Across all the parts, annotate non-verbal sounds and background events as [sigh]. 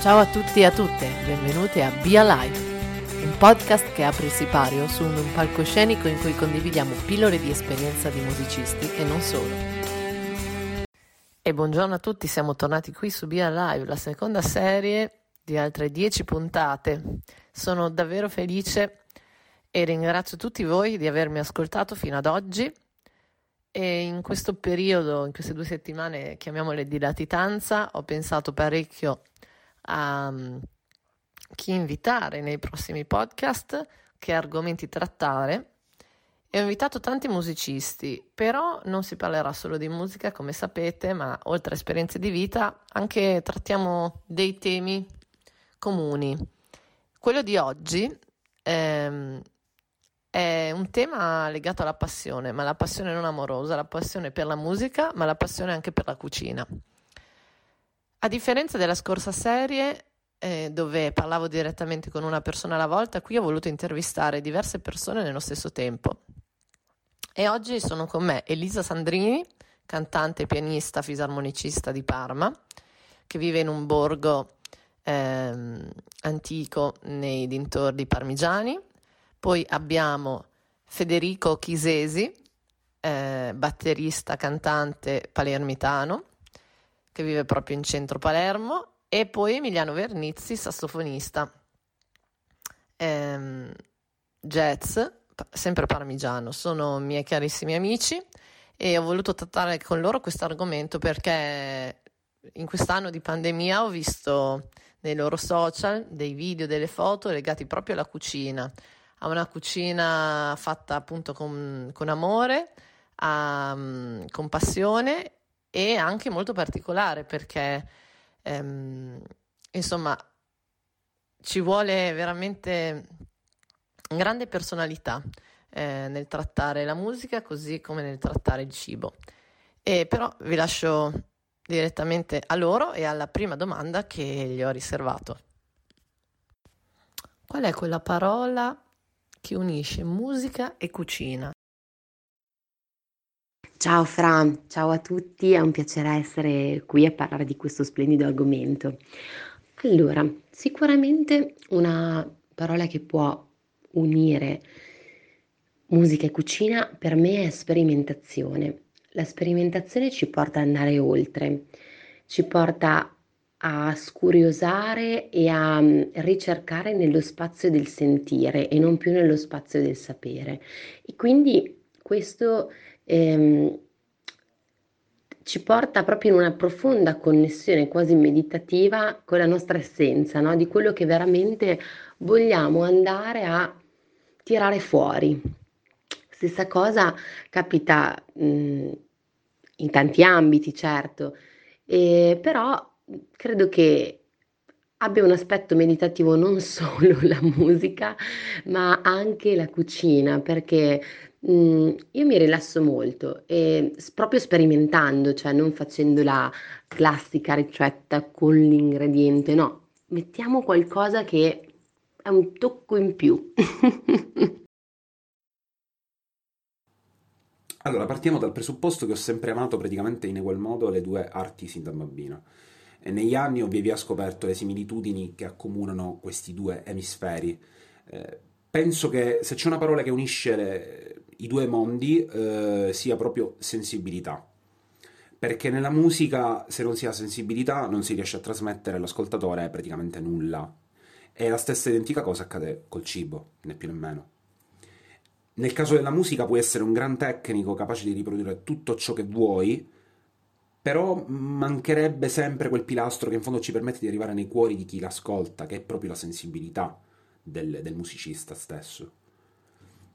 Ciao a tutti e a tutte, benvenuti a Be Alive, un podcast che apre il sipario su un palcoscenico in cui condividiamo pillole di esperienza di musicisti e non solo. E buongiorno a tutti, siamo tornati qui su Be Alive, la seconda serie di altre 10 puntate. Sono davvero felice e ringrazio tutti voi di avermi ascoltato fino ad oggi. E in questo periodo, in queste due settimane, chiamiamole di latitanza, ho pensato parecchio a um, chi invitare nei prossimi podcast, che argomenti trattare. E ho invitato tanti musicisti, però non si parlerà solo di musica, come sapete, ma oltre a esperienze di vita, anche trattiamo dei temi comuni. Quello di oggi ehm, è un tema legato alla passione, ma la passione non amorosa, la passione per la musica, ma la passione anche per la cucina. A differenza della scorsa serie, eh, dove parlavo direttamente con una persona alla volta, qui ho voluto intervistare diverse persone nello stesso tempo. E oggi sono con me Elisa Sandrini, cantante pianista fisarmonicista di Parma, che vive in un borgo ehm, antico nei dintorni parmigiani. Poi abbiamo Federico Chisesi, eh, batterista, cantante palermitano, che vive proprio in centro Palermo, e poi Emiliano Vernizzi, sassofonista, ehm, jazz, sempre parmigiano. Sono miei carissimi amici e ho voluto trattare con loro questo argomento perché in quest'anno di pandemia ho visto nei loro social dei video, delle foto legati proprio alla cucina, a una cucina fatta appunto con, con amore, a, um, con passione e anche molto particolare perché ehm, insomma ci vuole veramente grande personalità eh, nel trattare la musica così come nel trattare il cibo. E però vi lascio direttamente a loro e alla prima domanda che gli ho riservato. Qual è quella parola che unisce musica e cucina? Ciao Fra, ciao a tutti, è un piacere essere qui a parlare di questo splendido argomento. Allora, sicuramente una parola che può unire musica e cucina per me è sperimentazione. La sperimentazione ci porta ad andare oltre, ci porta a scuriosare e a mm, ricercare nello spazio del sentire e non più nello spazio del sapere. E quindi questo ehm, ci porta proprio in una profonda connessione quasi meditativa con la nostra essenza, no? di quello che veramente vogliamo andare a tirare fuori. Stessa cosa capita mh, mm, in tanti ambiti, certo, e, però credo che abbia un aspetto meditativo non [laughs] solo la musica, ma anche la cucina, perché mh, io mi rilasso molto e proprio sperimentando, cioè non facendo la classica ricetta con l'ingrediente, no, mettiamo qualcosa che è un tocco in più. [laughs] Allora, partiamo dal presupposto che ho sempre amato praticamente in egual modo le due arti sin da bambino. E negli anni ho via via scoperto le similitudini che accomunano questi due emisferi. Eh, penso che se c'è una parola che unisce le, i due mondi eh, sia proprio sensibilità. Perché nella musica, se non si ha sensibilità, non si riesce a trasmettere all'ascoltatore praticamente nulla. E la stessa identica cosa accade col cibo, né più né meno. Nel caso della musica puoi essere un gran tecnico capace di riprodurre tutto ciò che vuoi, però mancherebbe sempre quel pilastro che in fondo ci permette di arrivare nei cuori di chi l'ascolta, che è proprio la sensibilità del, del musicista stesso.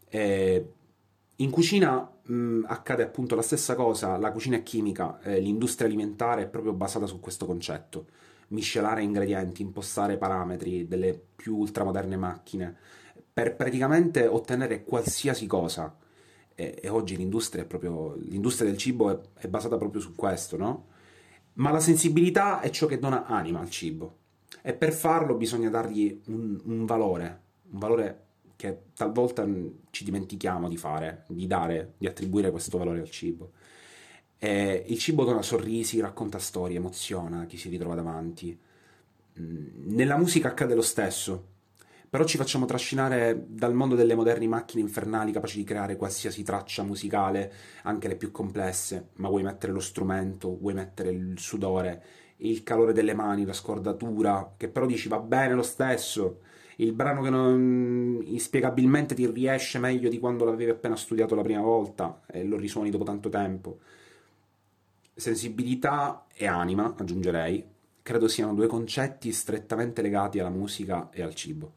E in cucina mh, accade appunto la stessa cosa, la cucina è chimica, eh, l'industria alimentare è proprio basata su questo concetto, miscelare ingredienti, impostare parametri delle più ultramoderne macchine per praticamente ottenere qualsiasi cosa. E, e oggi l'industria, proprio, l'industria del cibo è, è, basata proprio su questo, no? Ma la sensibilità è ciò che dona anima al cibo. E per farlo bisogna dargli un, un valore, un valore che talvolta ci dimentichiamo di fare, di dare, di attribuire questo valore al cibo. E il cibo dona sorrisi, racconta storie, emoziona chi si ritrova davanti. Mm, nella musica accade lo stesso, però ci facciamo trascinare dal mondo delle moderne macchine infernali capaci di creare qualsiasi traccia musicale, anche le più complesse, ma vuoi mettere lo strumento, vuoi mettere il sudore, il calore delle mani, la scordatura, che però dici va bene lo stesso, il brano che non, inspiegabilmente ti riesce meglio di quando l'avevi appena studiato la prima volta e lo risuoni dopo tanto tempo. Sensibilità e anima, aggiungerei, credo siano due concetti strettamente legati alla musica e al cibo.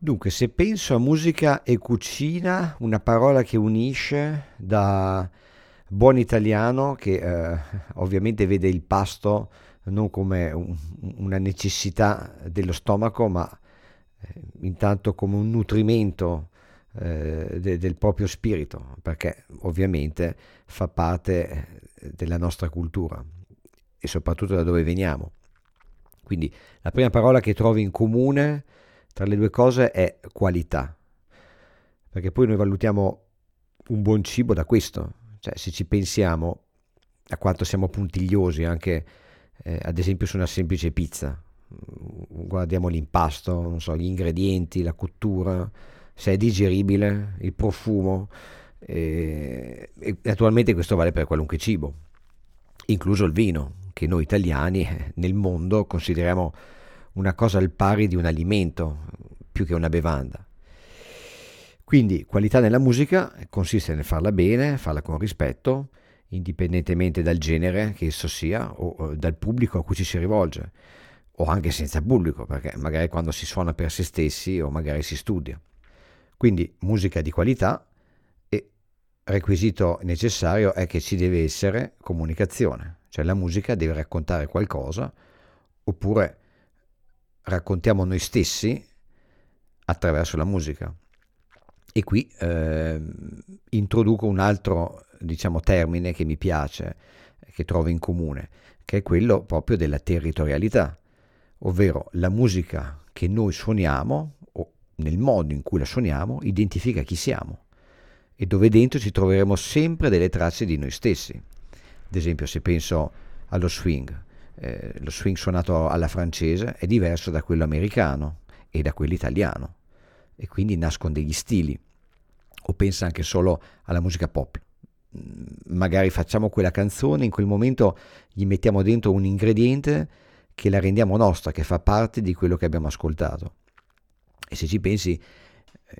Dunque, se penso a musica e cucina, una parola che unisce da buon italiano che eh, ovviamente vede il pasto non come un, una necessità dello stomaco, ma eh, intanto come un nutrimento eh, de, del proprio spirito, perché ovviamente fa parte eh, della nostra cultura e soprattutto da dove veniamo. Quindi la prima parola che trovi in comune tra le due cose è qualità, perché poi noi valutiamo un buon cibo da questo, cioè se ci pensiamo a quanto siamo puntigliosi anche eh, ad esempio su una semplice pizza, guardiamo l'impasto, so, gli ingredienti, la cottura, se è digeribile, il profumo, eh, e naturalmente questo vale per qualunque cibo, incluso il vino, che noi italiani eh, nel mondo consideriamo una cosa al pari di un alimento più che una bevanda. Quindi qualità nella musica consiste nel farla bene, farla con rispetto, indipendentemente dal genere che esso sia o dal pubblico a cui ci si rivolge, o anche senza pubblico, perché magari quando si suona per se stessi o magari si studia. Quindi musica di qualità e requisito necessario è che ci deve essere comunicazione, cioè la musica deve raccontare qualcosa oppure raccontiamo noi stessi attraverso la musica. E qui eh, introduco un altro diciamo, termine che mi piace, che trovo in comune, che è quello proprio della territorialità, ovvero la musica che noi suoniamo o nel modo in cui la suoniamo identifica chi siamo e dove dentro ci troveremo sempre delle tracce di noi stessi. Ad esempio se penso allo swing, eh, lo swing suonato alla francese è diverso da quello americano e da quello italiano e quindi nascono degli stili o pensa anche solo alla musica pop. Magari facciamo quella canzone, in quel momento gli mettiamo dentro un ingrediente che la rendiamo nostra, che fa parte di quello che abbiamo ascoltato. E se ci pensi,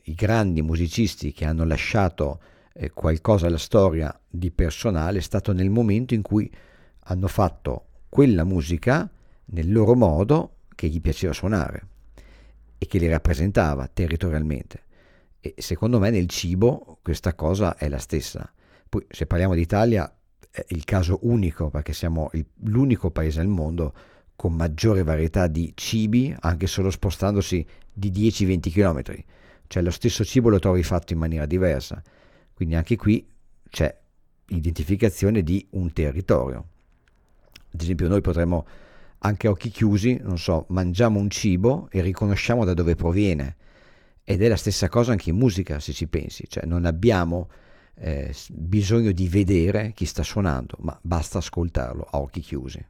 i grandi musicisti che hanno lasciato eh, qualcosa alla storia di personale è stato nel momento in cui hanno fatto quella musica nel loro modo che gli piaceva suonare e che li rappresentava territorialmente. E secondo me nel cibo questa cosa è la stessa. Poi se parliamo d'Italia è il caso unico perché siamo il, l'unico paese al mondo con maggiore varietà di cibi anche solo spostandosi di 10-20 km. Cioè lo stesso cibo lo trovi fatto in maniera diversa. Quindi anche qui c'è identificazione di un territorio. Ad esempio noi potremmo anche a occhi chiusi, non so, mangiamo un cibo e riconosciamo da dove proviene ed è la stessa cosa anche in musica, se ci pensi, cioè non abbiamo eh, bisogno di vedere chi sta suonando, ma basta ascoltarlo a occhi chiusi.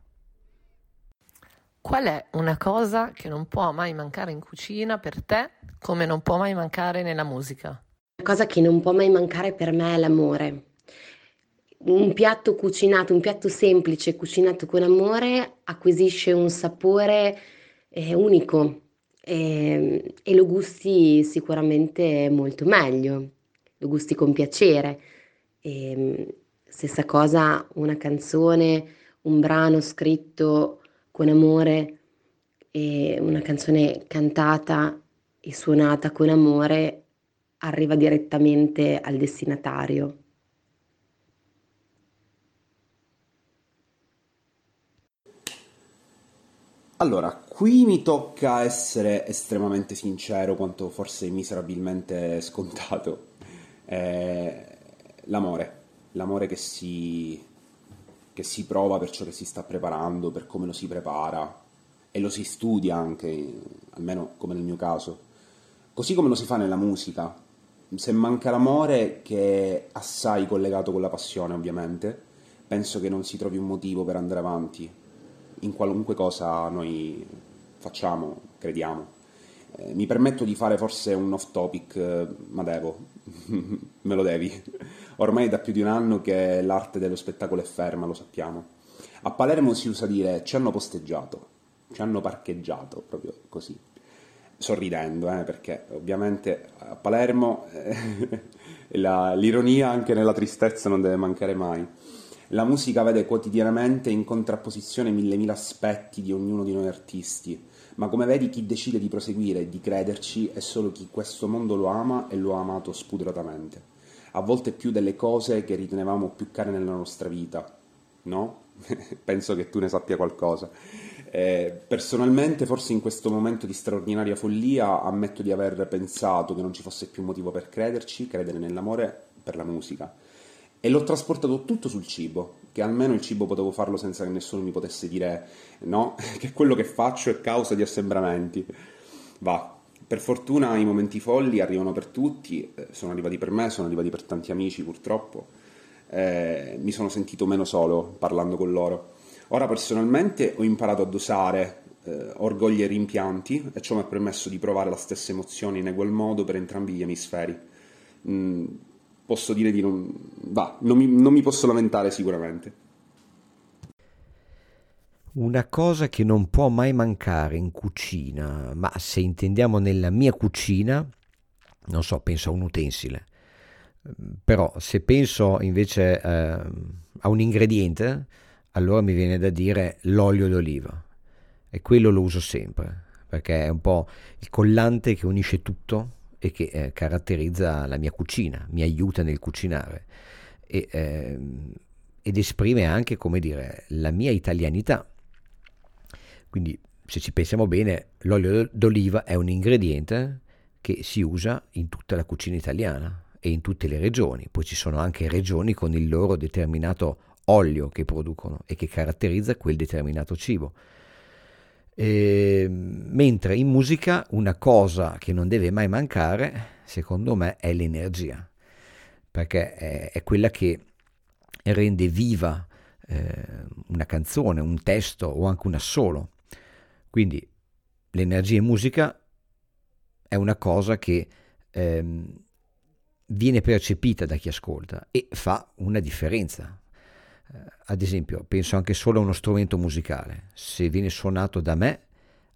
Qual è una cosa che non può mai mancare in cucina per te, come non può mai mancare nella musica? Una cosa che non può mai mancare per me è l'amore. Un piatto cucinato, un piatto semplice cucinato con amore acquisisce un sapore eh, unico, e, ehm, e lo gusti sicuramente molto meglio, lo gusti con piacere. E, ehm, stessa cosa una canzone, un brano scritto con amore una canzone cantata e suonata con amore arriva direttamente al destinatario. Allora, qui mi tocca essere estremamente sincero, quanto forse miserabilmente scontato. [laughs] Eh, l'amore, l'amore che si, che si prova per ciò che si sta preparando, per come lo si prepara e lo si studia anche, almeno come nel mio caso. Così come lo si fa nella musica. Se manca l'amore, che è assai collegato con la passione, ovviamente, penso che non si trovi un motivo per andare avanti in qualunque cosa noi facciamo, crediamo. Eh, mi permetto di fare forse un off topic, eh, ma devo, [laughs] me lo devi. Ormai è da più di un anno che l'arte dello spettacolo è ferma, lo sappiamo. A Palermo si usa dire ci hanno posteggiato, ci hanno parcheggiato, proprio così. Sorridendo, eh, perché ovviamente a Palermo eh, [laughs] la, l'ironia anche nella tristezza non deve mancare mai. La musica vede quotidianamente in contrapposizione mille mila aspetti di ognuno di noi artisti, ma come vedi chi decide di proseguire e di crederci è solo chi questo mondo lo ama e lo ha amato spudoratamente, a volte più delle cose che ritenevamo più care nella nostra vita, no? [laughs] Penso che tu ne sappia qualcosa. Eh, personalmente, forse in questo momento di straordinaria follia, ammetto di aver pensato che non ci fosse più motivo per crederci, credere nell'amore per la musica e l'ho trasportato tutto sul cibo, che almeno il cibo potevo farlo senza che nessuno mi potesse dire no, [laughs] che quello che faccio è causa di assembramenti. Va, per fortuna i momenti folli arrivano per tutti, eh, sono arrivati per me, sono arrivati per tanti amici purtroppo, eh, mi sono sentito meno solo parlando con loro. Ora personalmente ho imparato a dosare eh, orgogli e rimpianti e ciò mi ha permesso di provare la stessa emozione in egual modo per entrambi gli emisferi. Mm, posso dire di non... Va, non mi, non mi posso lamentare sicuramente. Una cosa che non può mai mancare in cucina, ma se intendiamo nella mia cucina, non so, penso a un utensile. Però se penso invece eh, a un ingrediente, allora mi viene da dire l'olio d'oliva. E quello lo uso sempre, perché è un po' il collante che unisce tutto e che eh, caratterizza la mia cucina, mi aiuta nel cucinare e, eh, ed esprime anche, come dire, la mia italianità. Quindi, se ci pensiamo bene, l'olio d'oliva è un ingrediente che si usa in tutta la cucina italiana e in tutte le regioni. Poi ci sono anche regioni con il loro determinato olio che producono e che caratterizza quel determinato cibo. E, mentre in musica una cosa che non deve mai mancare, secondo me, è l'energia, perché è, è quella che rende viva eh, una canzone, un testo o anche un assolo. Quindi l'energia in musica è una cosa che ehm, viene percepita da chi ascolta e fa una differenza. Eh, ad esempio, penso anche solo a uno strumento musicale. Se viene suonato da me,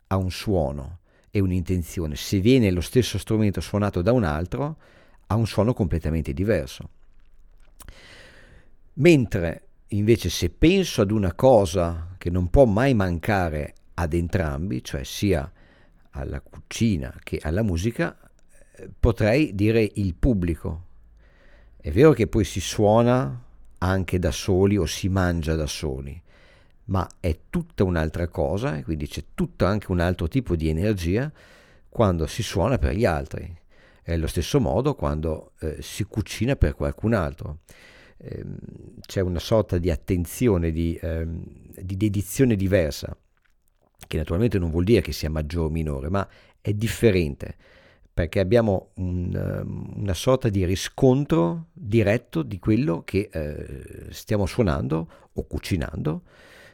ha un suono e un'intenzione. Se viene lo stesso strumento suonato da un altro, ha un suono completamente diverso. Mentre invece se penso ad una cosa che non può mai mancare ad entrambi, cioè sia alla cucina che alla musica, eh, potrei dire il pubblico. È vero che poi si suona anche da soli o si mangia da soli, ma è tutta un'altra cosa, quindi c'è tutto anche un altro tipo di energia quando si suona per gli altri. È allo stesso modo quando eh, si cucina per qualcun altro. Eh, c'è una sorta di attenzione, di, eh, di dedizione diversa, che naturalmente non vuol dire che sia maggiore o minore, ma è differente perché abbiamo un, ehm, una sorta di riscontro diretto di quello che eh, stiamo suonando o cucinando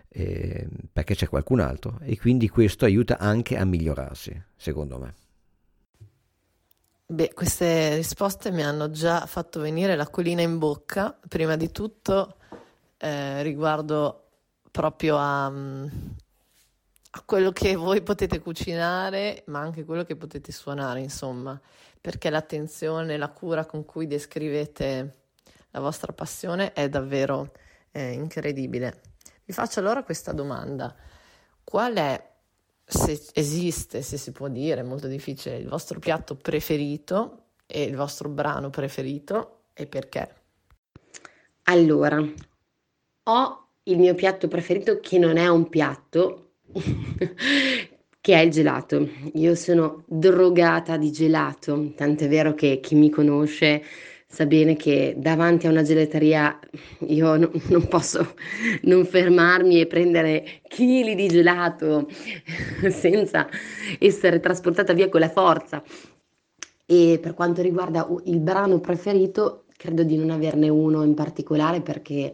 eh, perché c'è qualcun altro e quindi questo aiuta anche a migliorarsi, secondo me. Beh, queste risposte mi hanno già fatto venire l'acquolina in bocca, prima di tutto eh, riguardo proprio a, mm, a quello che voi potete cucinare, ma anche quello che potete suonare, insomma, perché l'attenzione, la cura con cui descrivete la vostra passione è davvero eh, incredibile. Vi faccio allora questa domanda. Qual è, se esiste, se si può dire, è molto difficile, il vostro piatto preferito e il vostro brano preferito e perché? Allora, ho il mio piatto preferito che non è un piatto, [laughs] che è il gelato. Io sono drogata di gelato, tant'è vero che chi mi conosce sa bene che davanti a una gelateria io [laughs] no, non posso non fermarmi e prendere chili di gelato [laughs] senza essere trasportata via con la forza. E per quanto riguarda il brano preferito, credo di non averne uno in particolare perché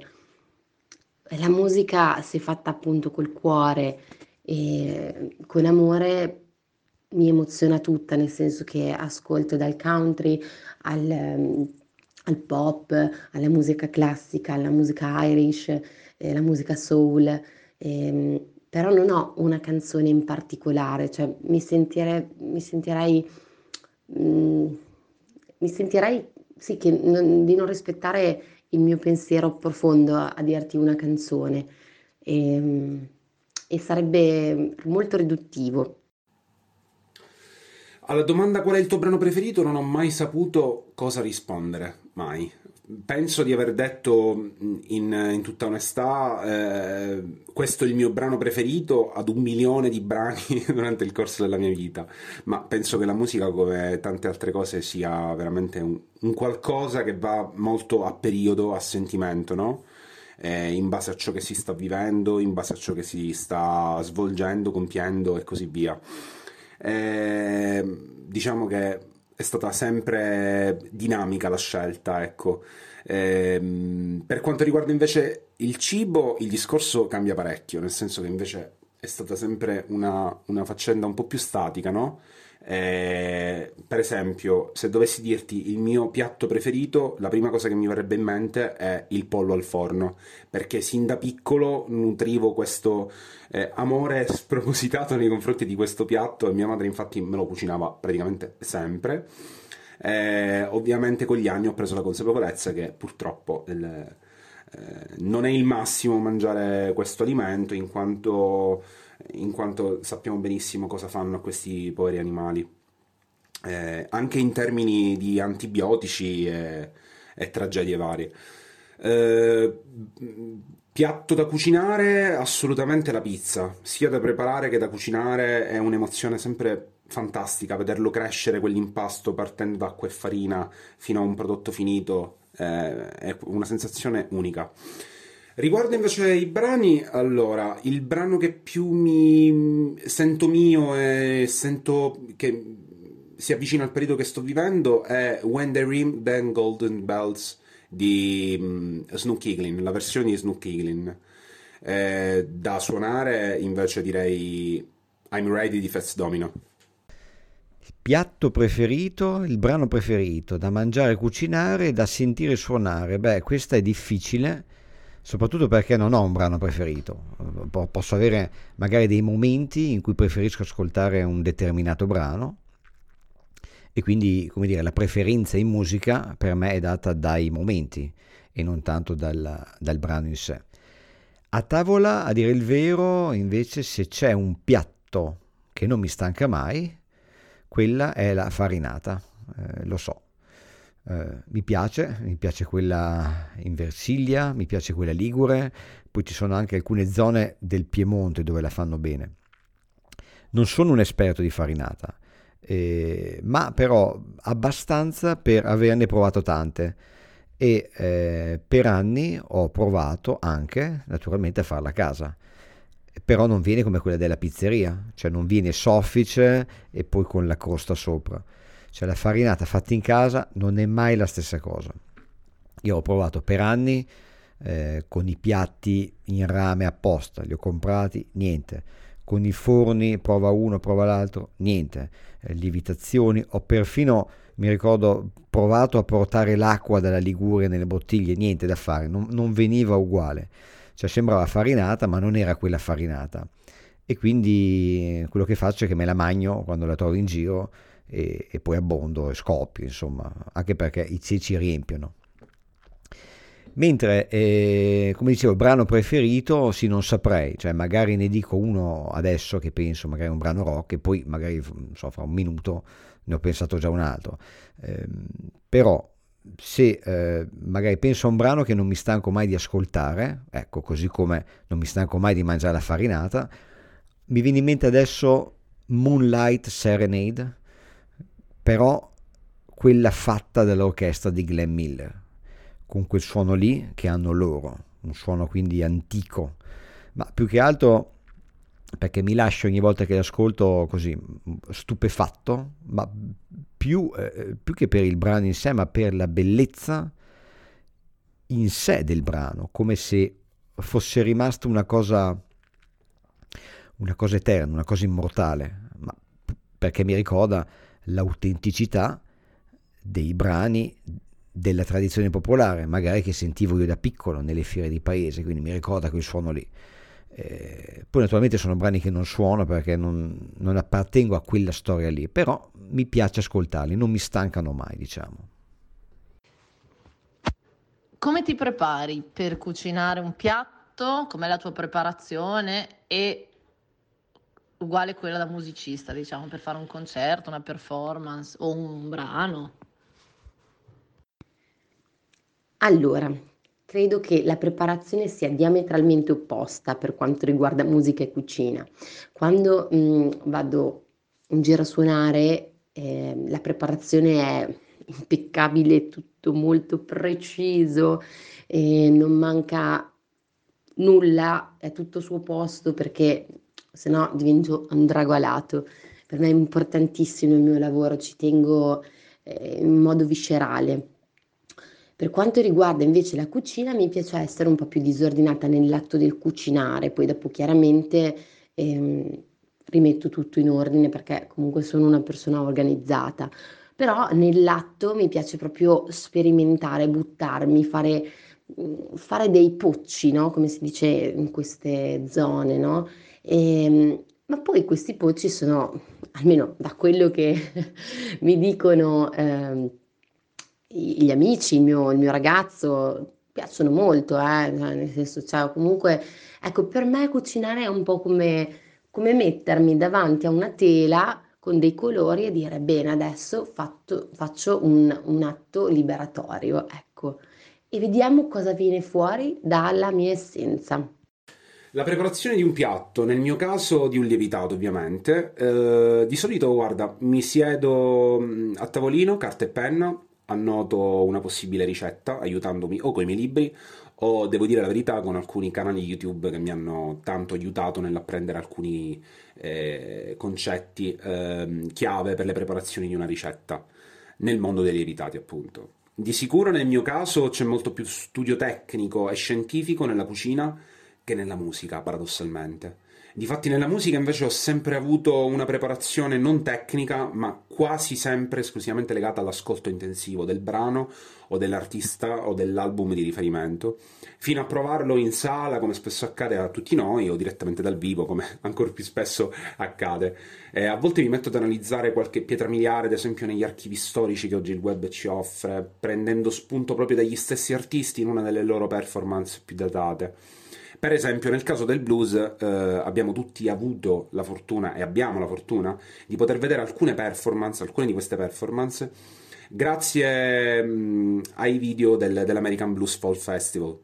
la musica, se fatta appunto col cuore e con amore, mi emoziona tutta, nel senso che ascolto dal country al, al pop, alla musica classica, alla musica irish, eh, la musica soul, ehm, però non ho una canzone in particolare, cioè mi sentirei, mi sentirei, mm, mi sentirei sì, che non, di non rispettare il mio pensiero profondo a, a dirti una canzone. E, ehm, e sarebbe molto riduttivo. Alla domanda qual è il tuo brano preferito non ho mai saputo cosa rispondere, mai. Penso di aver detto in, in tutta onestà eh, questo è il mio brano preferito ad un milione di brani [laughs] durante il corso della mia vita, ma penso che la musica come tante altre cose sia veramente un, un qualcosa che va molto a periodo, a sentimento, no? Eh, in base a ciò che si sta vivendo, in base a ciò che si sta svolgendo, compiendo e così via. Eh, diciamo che è stata sempre dinamica la scelta, ecco. Eh, per quanto riguarda invece il cibo, il discorso cambia parecchio, nel senso che invece è stata sempre una, una faccenda un po' più statica, no? Eh, per esempio, se dovessi dirti il mio piatto preferito, la prima cosa che mi verrebbe in mente è il pollo al forno, perché sin da piccolo nutrivo questo eh, amore [laughs] spropositato nei confronti di questo piatto e mia madre infatti me lo cucinava praticamente sempre. Eh, ovviamente con gli anni ho preso la consapevolezza che purtroppo il, eh, non è il massimo mangiare questo alimento in quanto in quanto sappiamo benissimo cosa fanno questi poveri animali. Eh, anche in termini di antibiotici e, e tragedie varie. Eh, piatto da cucinare, assolutamente la pizza, sia da preparare che da cucinare è un'emozione sempre fantastica, vederlo crescere quell'impasto partendo da acqua e farina fino a un prodotto finito, eh, è una sensazione unica. Riguardo invece i brani, allora, il brano che più mi sento mio e sento che si avvicina al periodo che sto vivendo è When They Ring Then Golden Bells di um, Snook Eaglin, la versione di Snook Eaglin. Eh, da suonare invece direi I'm Ready di Fats Domino. Il piatto preferito, il brano preferito, da mangiare, cucinare, da sentire suonare. Beh, questa è difficile soprattutto perché non ho un brano preferito. Posso avere magari dei momenti in cui preferisco ascoltare un determinato brano e quindi, come dire, la preferenza in musica per me è data dai momenti e non tanto dal, dal brano in sé. A tavola, a dire il vero, invece, se c'è un piatto che non mi stanca mai, quella è la farinata, eh, lo so. Eh, mi piace, mi piace quella in Versilia, mi piace quella ligure, poi ci sono anche alcune zone del Piemonte dove la fanno bene. Non sono un esperto di farinata, eh, ma però abbastanza per averne provato tante. E eh, per anni ho provato anche naturalmente a farla a casa. Però non viene come quella della pizzeria cioè non viene soffice e poi con la crosta sopra cioè la farinata fatta in casa non è mai la stessa cosa. Io ho provato per anni eh, con i piatti in rame apposta, li ho comprati, niente. Con i forni, prova uno, prova l'altro, niente. Eh, lievitazioni, ho perfino, mi ricordo, provato a portare l'acqua dalla Liguria nelle bottiglie, niente da fare, non, non veniva uguale. Cioè sembrava farinata, ma non era quella farinata. E quindi quello che faccio è che me la magno quando la trovo in giro e, e poi abbondo e scoppio, insomma, anche perché i ceci riempiono. Mentre, eh, come dicevo, il brano preferito, sì, non saprei, cioè magari ne dico uno adesso che penso, magari un brano rock, e poi magari, so, fra un minuto ne ho pensato già un altro. Eh, però, se eh, magari penso a un brano che non mi stanco mai di ascoltare, ecco, così come non mi stanco mai di mangiare la farinata, mi viene in mente adesso Moonlight Serenade però quella fatta dall'orchestra di Glenn Miller, con quel suono lì che hanno loro, un suono quindi antico, ma più che altro perché mi lascio ogni volta che l'ascolto così stupefatto, ma più, eh, più che per il brano in sé, ma per la bellezza in sé del brano, come se fosse rimasta una cosa, una cosa eterna, una cosa immortale, ma perché mi ricorda l'autenticità dei brani della tradizione popolare, magari che sentivo io da piccolo nelle fiere di paese, quindi mi ricorda quel suono lì. Eh, poi naturalmente sono brani che non suono perché non, non, appartengo a quella storia lì, però mi piace ascoltarli, non mi stancano mai, diciamo. Come ti prepari per cucinare un piatto? Com'è la tua preparazione? E uguale quella da musicista, diciamo, per fare un concerto, una performance o un brano? Allora, credo che la preparazione sia diametralmente opposta per quanto riguarda musica e cucina. Quando mh, mm, vado in giro a suonare, eh, la preparazione è impeccabile, tutto molto preciso, eh, non manca nulla, è tutto suo posto perché se no divento un drago alato. Per me è importantissimo il mio lavoro, ci tengo eh, in modo viscerale. Per quanto riguarda invece la cucina, mi piace essere un po' più disordinata nell'atto del cucinare, poi dopo chiaramente ehm, rimetto tutto in ordine perché comunque sono una persona organizzata però nell'atto mi piace proprio sperimentare, buttarmi, fare, mm, fare dei pocci, no? come si dice in queste zone, no? E, ehm, ma poi questi pocci sono, almeno da quello che [laughs] mi dicono eh, gli amici, il mio, il mio ragazzo, piacciono molto, eh? Nel senso, cioè, comunque, ecco, per me cucinare è un po' come, come mettermi davanti a una tela con dei colori e dire bene adesso fatto, faccio un, un atto liberatorio, ecco, e vediamo cosa viene fuori dalla mia essenza. La preparazione di un piatto, nel mio caso di un lievitato ovviamente, eh, di solito guarda, mi siedo mm, a tavolino, carta e penna, annoto una possibile ricetta aiutandomi o con i miei libri o devo dire la verità con alcuni canali YouTube che mi hanno tanto aiutato nell'apprendere alcuni eh, concetti eh, chiave per le preparazioni di una ricetta nel mondo dei lievitati appunto. Di sicuro nel mio caso c'è molto più studio tecnico e scientifico nella cucina che nella musica paradossalmente. Difatti nella musica invece ho sempre avuto una preparazione non tecnica, ma quasi sempre esclusivamente legata all'ascolto intensivo del brano o dell'artista o dell'album di riferimento, fino a provarlo in sala, come spesso accade a tutti noi, o direttamente dal vivo, come [laughs] ancora più spesso accade. Eh, a volte mi metto ad analizzare qualche pietra miliare, ad esempio negli archivi storici che oggi il web ci offre, prendendo spunto proprio dagli stessi artisti in una delle loro performance più datate. Per esempio, nel caso del blues eh, abbiamo tutti avuto la fortuna e abbiamo la fortuna di poter vedere alcune performance, alcune di queste performance, grazie mh, ai video del, dell'American Blues Fall Festival.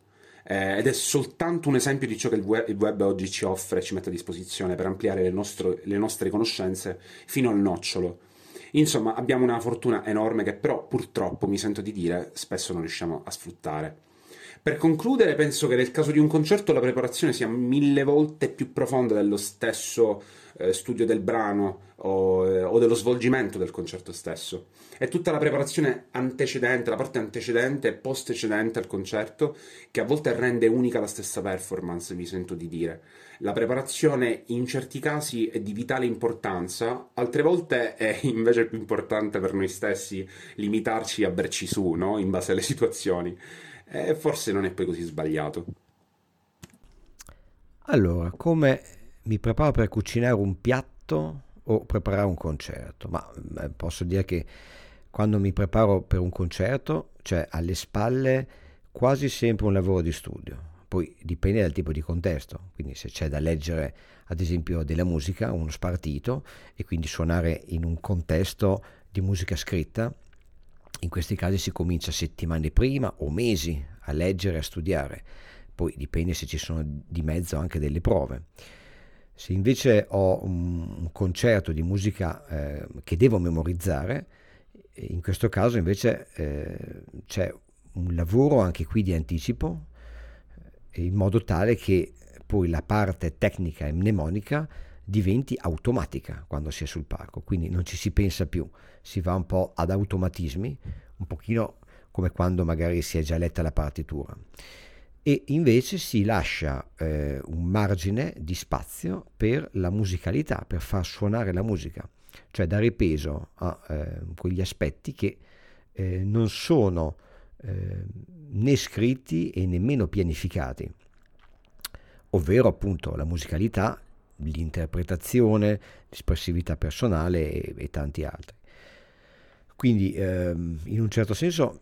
Eh, ed è soltanto un esempio di ciò che il web, il web oggi ci offre ci mette a disposizione per ampliare le, nostro, le nostre conoscenze fino al nocciolo. Insomma, abbiamo una fortuna enorme che però purtroppo, mi sento di dire, spesso non riusciamo a sfruttare. Per concludere, penso che nel caso di un concerto la preparazione sia mille volte più profonda dello stesso eh, studio del brano o, eh, o, dello svolgimento del concerto stesso. È tutta la preparazione antecedente, la parte antecedente e postecedente al concerto che a volte rende unica la stessa performance, mi sento di dire. La preparazione in certi casi è di vitale importanza, altre volte è [laughs] invece più importante per noi stessi limitarci a berci su, no? in base alle situazioni e forse non è poi così sbagliato. Allora, come mi preparo per cucinare un piatto o preparare un concerto? Ma eh, posso dire che quando mi preparo per un concerto c'è alle spalle quasi sempre un lavoro di studio. Poi dipende dal tipo di contesto, quindi se c'è da leggere ad esempio della musica, uno spartito e quindi suonare in un contesto di musica scritta, in questi casi si comincia settimane prima o mesi a leggere e a studiare, poi dipende se ci sono di mezzo anche delle prove. Se invece ho un, concerto di musica eh, che devo memorizzare, in questo caso invece eh, c'è un lavoro anche qui di anticipo, eh, in modo tale che poi la parte tecnica e mnemonica diventi automatica quando si è sul palco, quindi non ci si pensa più, si va un po' ad automatismi, un pochino come quando magari si è già letta la partitura. e invece si lascia eh, un margine di spazio per la musicalità, per far suonare la musica, cioè dare peso a eh, quegli aspetti che eh, non sono eh, né scritti e nemmeno pianificati, ovvero appunto la musicalità, l'interpretazione, l'espressività personale e, e tanti altri. Quindi ehm, in un certo senso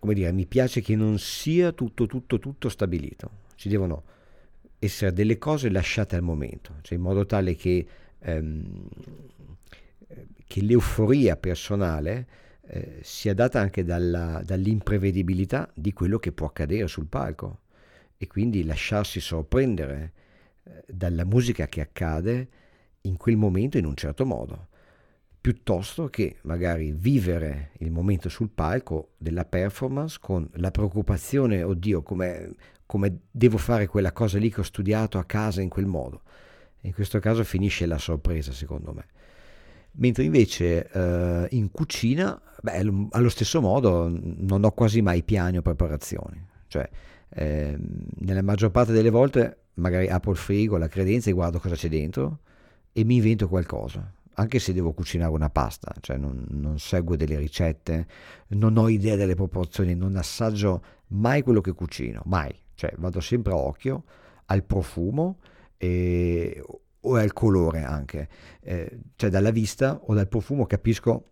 come dire, mi piace che non sia tutto, tutto, tutto stabilito. Ci devono essere delle cose lasciate al momento, cioè in modo tale che, ehm, che l'euforia personale eh, sia data anche dalla, dall'imprevedibilità di quello che può accadere sul palco e quindi lasciarsi sorprendere dalla musica che accade in quel momento in un certo modo piuttosto che magari vivere il momento sul palco della performance con la preoccupazione, oddio, come, come devo fare quella cosa lì che ho studiato a casa in quel modo. In questo caso finisce la sorpresa, secondo me. Mentre invece eh, in cucina, beh, allo stesso modo non ho quasi mai piani o preparazioni. Cioè, eh, nella maggior parte delle volte magari apro il frigo, la credenza e guardo cosa c'è dentro e mi invento qualcosa anche se devo cucinare una pasta, cioè non, non, seguo delle ricette, non ho idea delle proporzioni, non assaggio mai quello che cucino, mai, cioè vado sempre a occhio al profumo e, o al colore anche, eh, cioè dalla vista o dal profumo capisco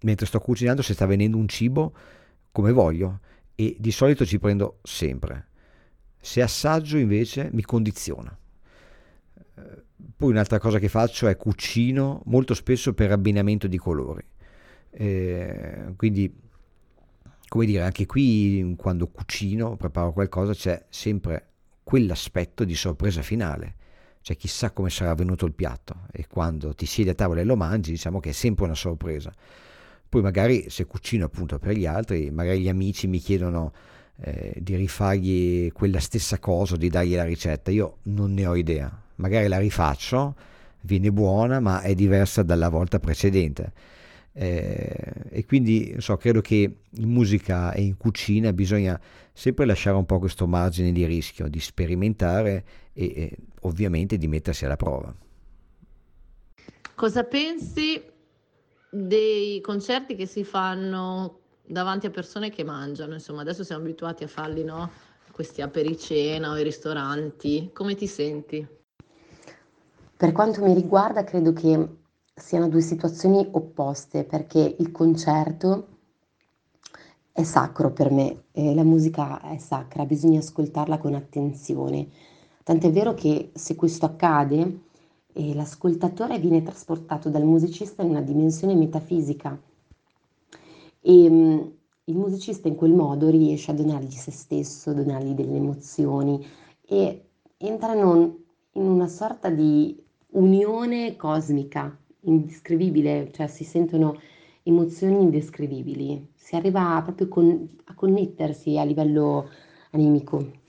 mentre sto cucinando se sta venendo un cibo come voglio e di solito ci prendo sempre. Se assaggio invece mi condiziona. Poi un'altra cosa che faccio è cucino molto spesso per abbinamento di colori. Eh, quindi, come dire, anche qui quando cucino, preparo qualcosa, c'è sempre quell'aspetto di sorpresa finale. Cioè chissà come sarà venuto il piatto e quando ti siedi a tavola e lo mangi, diciamo che è sempre una sorpresa. Poi magari se cucino appunto per gli altri, magari gli amici mi chiedono eh, di rifargli quella stessa cosa, di dargli la ricetta, io non ne ho idea, magari la rifaccio, viene buona, ma è diversa dalla volta precedente. Eh, e quindi so, credo che in musica e in cucina bisogna sempre lasciare un po' questo margine di rischio, di sperimentare e, e ovviamente di mettersi alla prova. Cosa pensi dei concerti che si fanno davanti a persone che mangiano? Insomma, adesso siamo abituati a farli, no? Questi apericena o i ristoranti. Come ti senti? Per quanto mi riguarda, credo che siano due situazioni opposte, perché il concerto è sacro per me, eh, la musica è sacra, bisogna ascoltarla con attenzione. Tant'è vero che se questo accade, eh, l'ascoltatore viene trasportato dal musicista in una dimensione metafisica e mh, mm, il musicista in quel modo riesce a donargli se stesso, donargli delle emozioni e entrano in una sorta di unione cosmica, indescrivibile, cioè si sentono emozioni indescrivibili, si arriva proprio con, a connettersi a livello animico.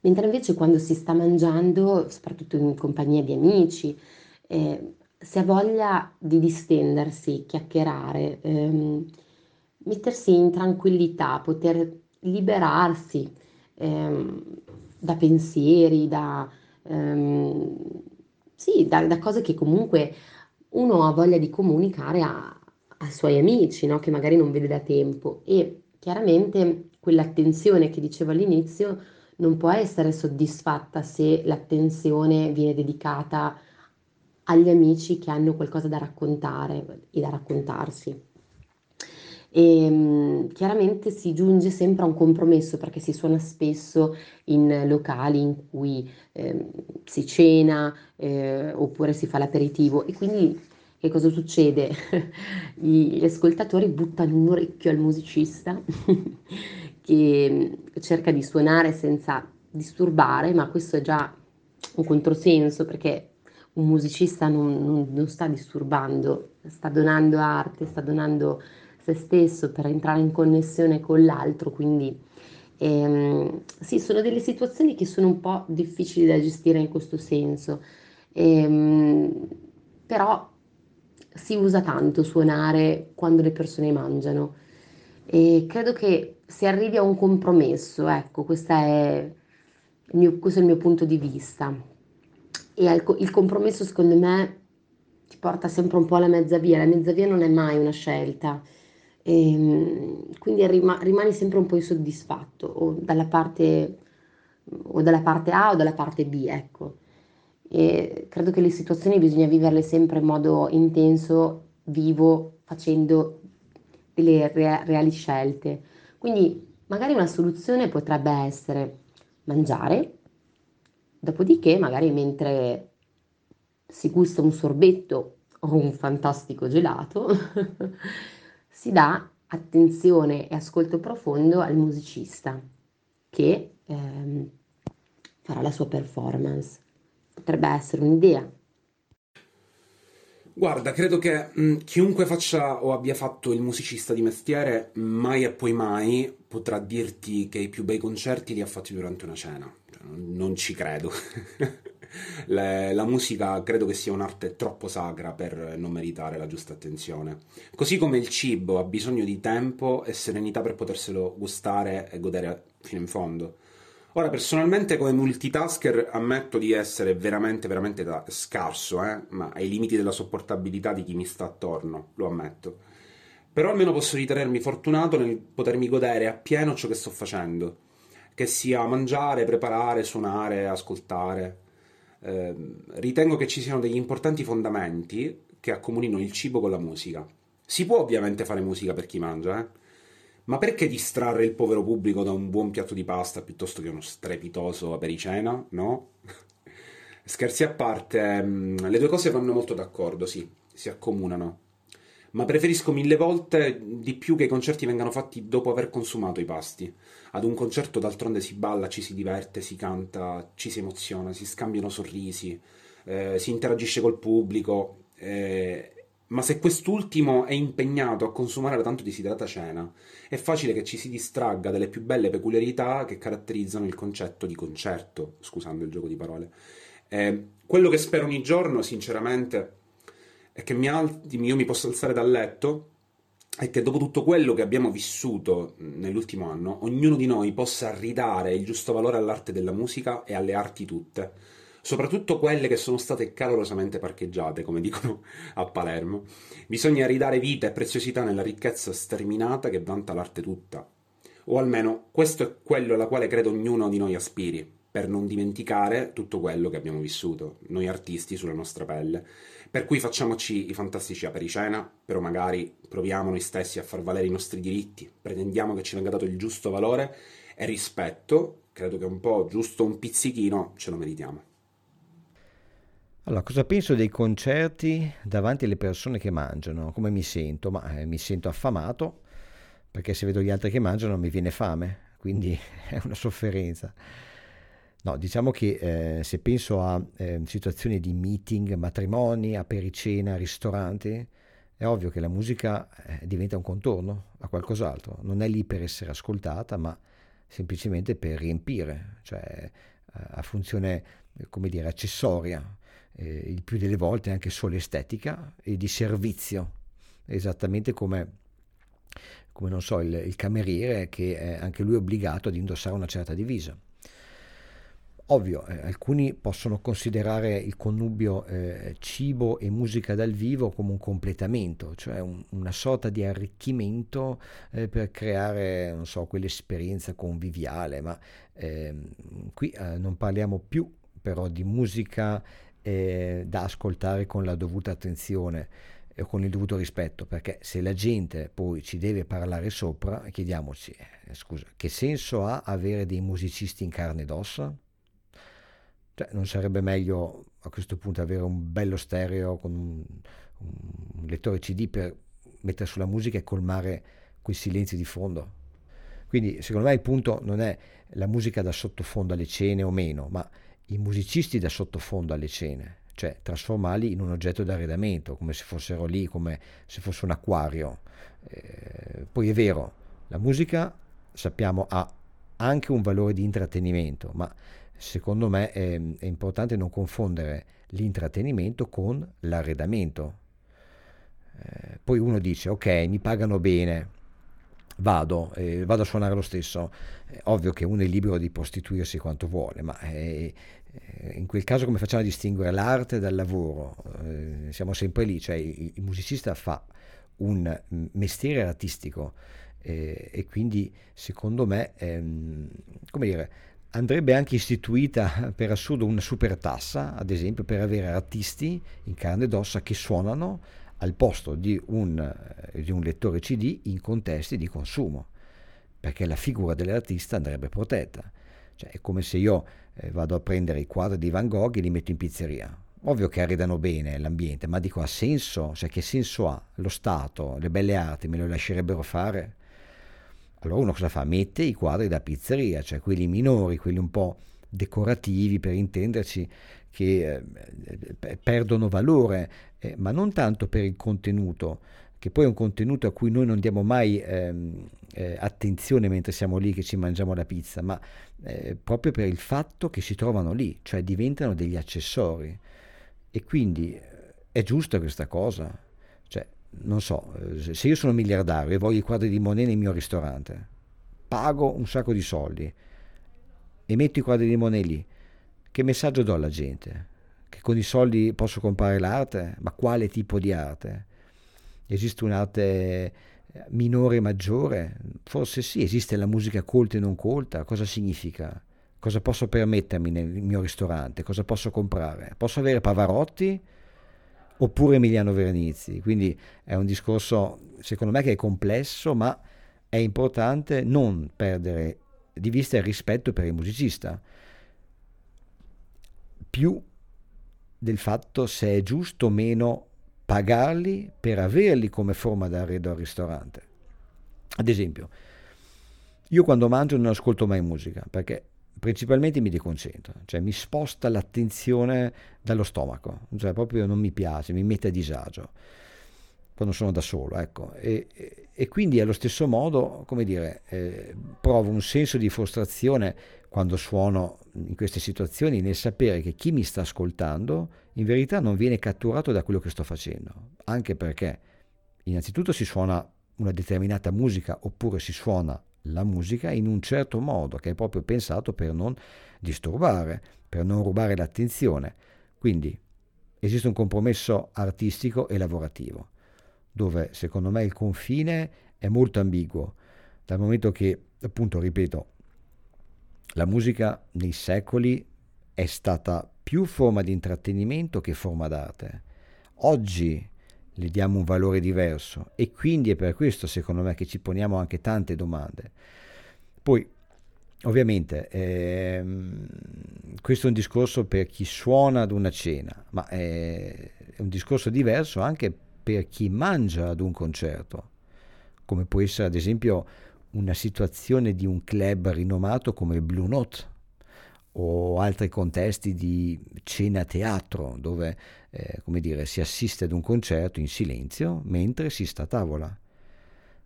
Mentre invece quando si sta mangiando, soprattutto in compagnia di amici, eh, si ha voglia di distendersi, chiacchierare, ehm, mettersi in tranquillità, poter liberarsi ehm, da pensieri, da, ehm, sì, da, da cose che comunque uno ha voglia di comunicare a, ai suoi amici, no? che magari non vede da tempo. E chiaramente quell'attenzione che dicevo all'inizio non può essere soddisfatta se l'attenzione viene dedicata agli amici che hanno qualcosa da raccontare e da raccontarsi. E ehm, chiaramente si giunge sempre a un compromesso perché si suona spesso in locali in cui eh, si cena eh, oppure si fa l'aperitivo e quindi che cosa succede? [laughs] Gli ascoltatori buttano un orecchio al musicista [laughs] che cerca di suonare senza disturbare, ma questo è già un controsenso perché un musicista non, non, non sta disturbando, sta donando arte, sta donando se stesso per entrare in connessione con l'altro, quindi ehm, sì, sono delle situazioni che sono un po' difficili da gestire in questo senso, ehm, però si usa tanto suonare quando le persone mangiano e credo che si arrivi a un compromesso, ecco, è mio, questo è il mio punto di vista. E il compromesso, secondo me, ti porta sempre un po' alla mezza via. La mezza via non è mai una scelta. E, ehm, quindi rima, rimani sempre un po' insoddisfatto o dalla parte, o dalla parte A o dalla parte B, ecco. E credo che le situazioni bisogna viverle sempre in modo intenso, vivo, facendo delle re- reali scelte. Quindi magari una soluzione potrebbe essere mangiare, dopodiché magari mentre si gusta un sorbetto o un fantastico gelato, [laughs] si dà attenzione e ascolto profondo al musicista che ehm, farà la sua performance. Potrebbe essere un'idea. Guarda, credo che mh, chiunque faccia o abbia fatto il musicista di mestiere, mai e poi mai potrà dirti che i più bei concerti li ha fatti durante una cena. Cioè, non ci credo. [laughs] Le, la musica credo che sia un'arte troppo sacra per non meritare la giusta attenzione. Così come il cibo ha bisogno di tempo e serenità per poterselo gustare e godere fino in fondo. Ora, personalmente come multitasker ammetto di essere veramente, veramente da- scarso, eh? ma ai limiti della sopportabilità di chi mi sta attorno, lo ammetto. Però almeno posso ritenermi fortunato nel potermi godere appieno ciò che sto facendo, che sia mangiare, preparare, suonare, ascoltare. Eh, ritengo che ci siano degli importanti fondamenti che accomunino il cibo con la musica. Si può ovviamente fare musica per chi mangia, eh? Ma perché distrarre il povero pubblico da un buon piatto di pasta piuttosto che uno strepitoso apericena, no? [laughs] Scherzi a parte, mm, le due cose vanno molto d'accordo, sì, si accomunano. Ma preferisco mille volte di più che i concerti vengano fatti dopo aver consumato i pasti. Ad un concerto d'altronde si balla, ci si diverte, si canta, ci si emoziona, si scambiano sorrisi, eh, si interagisce col pubblico. Eh, ma se quest'ultimo è impegnato a consumare la tanto desiderata cena, è facile che ci si distragga dalle più belle peculiarità che caratterizzano il concetto di concerto, scusando il gioco di parole. Eh, quello che spero ogni giorno, sinceramente, è che mi alzi, io mi possa alzare dal letto e che dopo tutto quello che abbiamo vissuto nell'ultimo anno, ognuno di noi possa ridare il giusto valore all'arte della musica e alle arti tutte soprattutto quelle che sono state calorosamente parcheggiate, come dicono [laughs] a Palermo. Bisogna ridare vita e preziosità nella ricchezza sterminata che vanta l'arte tutta. O almeno questo è quello alla quale credo ognuno di noi aspiri, per non dimenticare tutto quello che abbiamo vissuto, noi artisti sulla nostra pelle. Per cui facciamoci i fantastici apericena, però magari proviamo noi stessi a far valere i nostri diritti, pretendiamo che ci venga dato il giusto valore e rispetto, credo che un po' giusto un pizzichino ce lo meritiamo. Allora, cosa penso dei concerti davanti alle persone che mangiano? Come mi sento? Ma eh, mi sento affamato perché se vedo gli altri che mangiano mi viene fame, quindi [laughs] è una sofferenza. No, diciamo che eh, se penso a eh, situazioni di meeting, matrimoni, apericena, ristoranti, è ovvio che la musica eh, diventa un contorno a qualcos'altro. Non è lì per essere ascoltata, ma semplicemente per riempire, cioè eh, a funzione, come dire, accessoria eh, il più delle volte anche solo estetica e di servizio, esattamente come, come non so, il, il cameriere che è anche lui obbligato ad indossare una certa divisa. Ovvio, eh, alcuni possono considerare il connubio eh, cibo e musica dal vivo come un completamento, cioè un, una sorta di arricchimento eh, per creare, non so, quell'esperienza conviviale, ma ehm, qui eh, non parliamo più però di musica eh, da ascoltare con la dovuta attenzione e con il dovuto rispetto, perché se la gente poi ci deve parlare sopra, chiediamoci, eh, scusa, che senso ha avere dei musicisti in carne ed ossa? Cioè, non sarebbe meglio a questo punto avere un bello stereo con un, un lettore CD per mettere sulla musica e colmare quei silenzi di fondo? Quindi secondo me il punto non è la musica da sottofondo alle cene o meno, ma i musicisti da sottofondo alle cene, cioè trasformarli in un oggetto d'arredamento, come se fossero lì, come se fosse un acquario. Eh, poi è vero, la musica sappiamo ha anche un valore di intrattenimento, ma secondo me è, è importante non confondere l'intrattenimento con l'arredamento. Eh, poi uno dice, ok, mi pagano bene, vado, eh, vado a suonare lo stesso. È ovvio che uno è libero di prostituirsi quanto vuole, ma eh, eh, in quel caso come facciamo a distinguere l'arte dal lavoro? Eh, siamo sempre lì, cioè il, il musicista fa un mestiere artistico eh, e quindi secondo me, ehm, come dire, andrebbe anche istituita per assurdo una super tassa, ad esempio per avere artisti in carne ed ossa che suonano al posto di un, eh, di un lettore CD in contesti di consumo, perché la figura dell'artista andrebbe protetta. Cioè, è come se io eh, vado a prendere i quadri di Van Gogh e li metto in pizzeria. Ovvio che arredano bene l'ambiente, ma dico ha senso? Cioè, che senso ha? Lo Stato, le belle arti me lo lascerebbero fare? Allora uno cosa fa? Mette i quadri da pizzeria, cioè quelli minori, quelli un po' decorativi per intenderci, che eh, perdono valore, eh, ma non tanto per il contenuto, che poi è un contenuto a cui noi non diamo mai ehm, eh, attenzione mentre siamo lì che ci mangiamo la pizza, ma eh, proprio per il fatto che si trovano lì, cioè diventano degli accessori. E quindi eh, è giusta questa cosa. Non so, eh, se io sono miliardario e voglio i quadri di Monet nel mio ristorante, pago un sacco di soldi e metto i quadri di Monet lì, che messaggio do alla gente? Che con i soldi posso comprare l'arte? Ma quale tipo di arte? Esiste un'arte minore e maggiore? Forse sì, esiste la musica colta e non colta. Cosa significa? Cosa posso permettermi nel mio ristorante? Cosa posso comprare? Posso avere Pavarotti oppure Emiliano Vernizzi? Quindi è un discorso, secondo me, che è complesso, ma è importante non perdere di vista il rispetto per il musicista. Più del fatto se è giusto o meno pagarli per averli come forma d'arredo al ristorante. Ad esempio, io quando mangio non ascolto mai musica perché principalmente mi deconcentro, cioè mi sposta l'attenzione dallo stomaco, cioè proprio non mi piace, mi mette a disagio quando sono da solo, ecco. E, e, e quindi allo stesso modo, come dire, eh, provo un senso di frustrazione quando suono in queste situazioni nel sapere che chi mi sta ascoltando in verità non viene catturato da quello che sto facendo, anche perché innanzitutto si suona una determinata musica oppure si suona la musica in un certo modo che è proprio pensato per non disturbare, per non rubare l'attenzione. Quindi esiste un compromesso artistico e lavorativo, dove secondo me il confine è molto ambiguo, dal momento che, appunto, ripeto, la musica nei secoli è stata più forma di intrattenimento che forma d'arte. Oggi le diamo un valore diverso. E quindi è per questo secondo me che ci poniamo anche tante domande. Poi ovviamente ehm, questo è un discorso per chi suona ad una cena, ma è, è un discorso diverso anche per chi mangia ad un concerto, come può essere ad esempio una situazione di un club rinomato come Blue Note o altri contesti di cena teatro dove eh, come dire, si assiste ad un concerto in silenzio mentre si sta a tavola.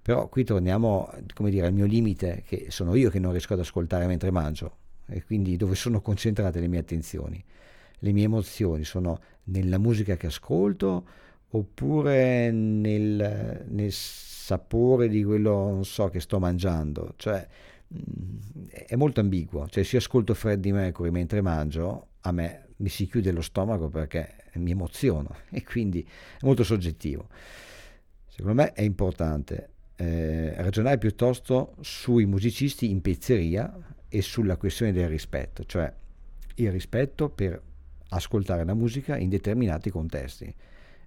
Però qui torniamo come dire, al mio limite, che sono io che non riesco ad ascoltare mentre mangio, e quindi dove sono concentrate le mie attenzioni. Le mie emozioni sono nella musica che ascolto oppure nel, nel sapore di quello, non so, che sto mangiando. Cioè, è molto ambiguo. Cioè, se io ascolto Freddie Mercury mentre mangio, a me mi si chiude lo stomaco perché mi emoziono [laughs] e quindi è molto soggettivo. Secondo me è importante eh, ragionare piuttosto sui musicisti in pizzeria e sulla questione del rispetto, cioè il rispetto per ascoltare la musica in determinati contesti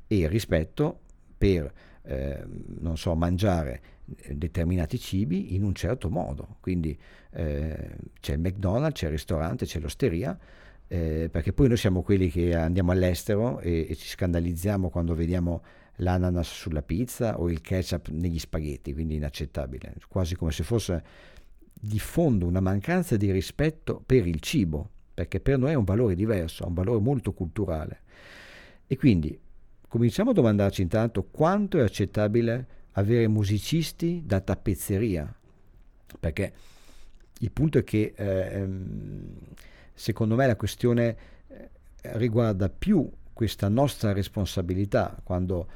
e il rispetto per eh, non so, mangiare determinati cibi in un certo modo. Quindi eh, c'è il McDonald's, c'è il ristorante, c'è l'osteria, eh, perché poi noi siamo quelli che andiamo all'estero e, e, ci scandalizziamo quando vediamo l'ananas sulla pizza o il ketchup negli spaghetti, quindi inaccettabile, quasi come se fosse di fondo una mancanza di rispetto per il cibo, perché per noi è un valore diverso, ha un valore molto culturale. E quindi cominciamo a domandarci intanto quanto è accettabile avere musicisti da tappezzeria, perché il punto è che eh, secondo me la questione eh, riguarda più questa nostra responsabilità quando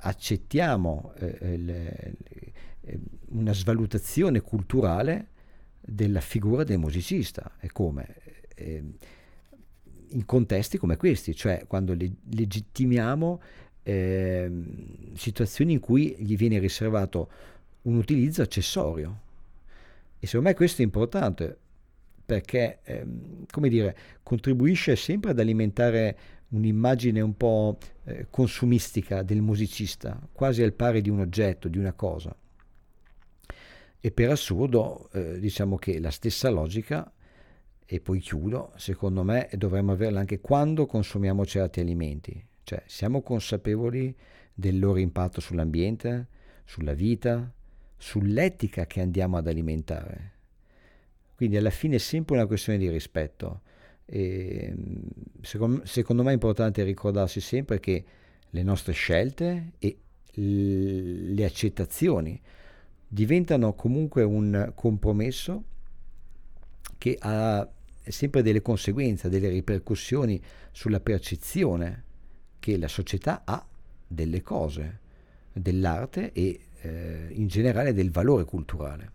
accettiamo eh, le, eh, una svalutazione culturale della figura del musicista. E come? Eh, in contesti come questi, cioè quando le- legittimiamo eh, situazioni in cui gli viene riservato un utilizzo accessorio. E secondo me questo è importante perché, ehm, come dire, contribuisce sempre ad alimentare un'immagine un po' eh, consumistica del musicista, quasi al pari di un oggetto, di una cosa. E per assurdo, eh, diciamo che la stessa logica, e poi chiudo, secondo me dovremmo averla anche quando consumiamo certi alimenti. Cioè, siamo consapevoli del loro impatto sull'ambiente, sulla vita, sull'etica che andiamo ad alimentare. Quindi alla fine è sempre una questione di rispetto. E, secondo, secondo me è importante ricordarsi sempre che le nostre scelte e le accettazioni diventano comunque un compromesso che ha sempre delle conseguenze, delle ripercussioni sulla percezione che la società ha delle cose, dell'arte e eh, in generale del valore culturale.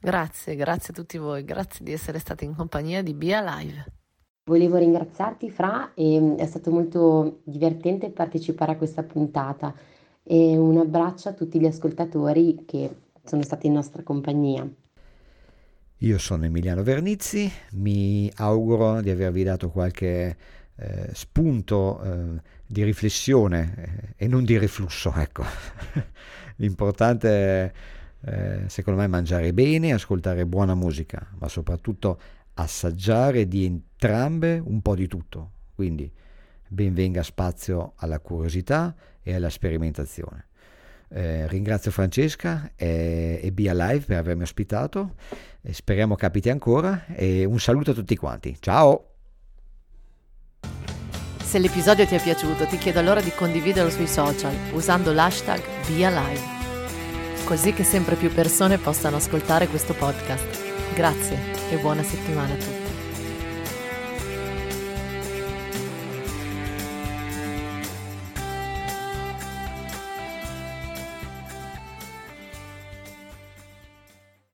Grazie, grazie a tutti voi, grazie di essere stati in compagnia di Be Alive. Volevo ringraziarti Fra, e mm, è stato molto divertente partecipare a questa puntata e un abbraccio a tutti gli ascoltatori che sono stati in nostra compagnia. Io sono Emiliano Vernizzi, mi auguro di avervi dato qualche eh, spunto eh, di riflessione eh, e non di riflusso, ecco. [laughs] L'importante è eh, secondo me mangiare bene, ascoltare buona musica, ma soprattutto assaggiare di entrambe un po' di tutto. Quindi ben venga spazio alla curiosità e alla sperimentazione. Eh, ringrazio Francesca e, e Be Alive per avermi ospitato, speriamo capiti ancora e un saluto a tutti quanti. Ciao! Se l'episodio ti è piaciuto ti chiedo allora di condividerlo sui social usando l'hashtag BeAlive così che sempre più persone possano ascoltare questo podcast. Grazie e buona settimana a tutti.